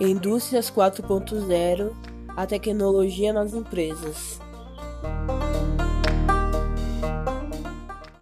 Indústrias 4.0 A tecnologia nas empresas.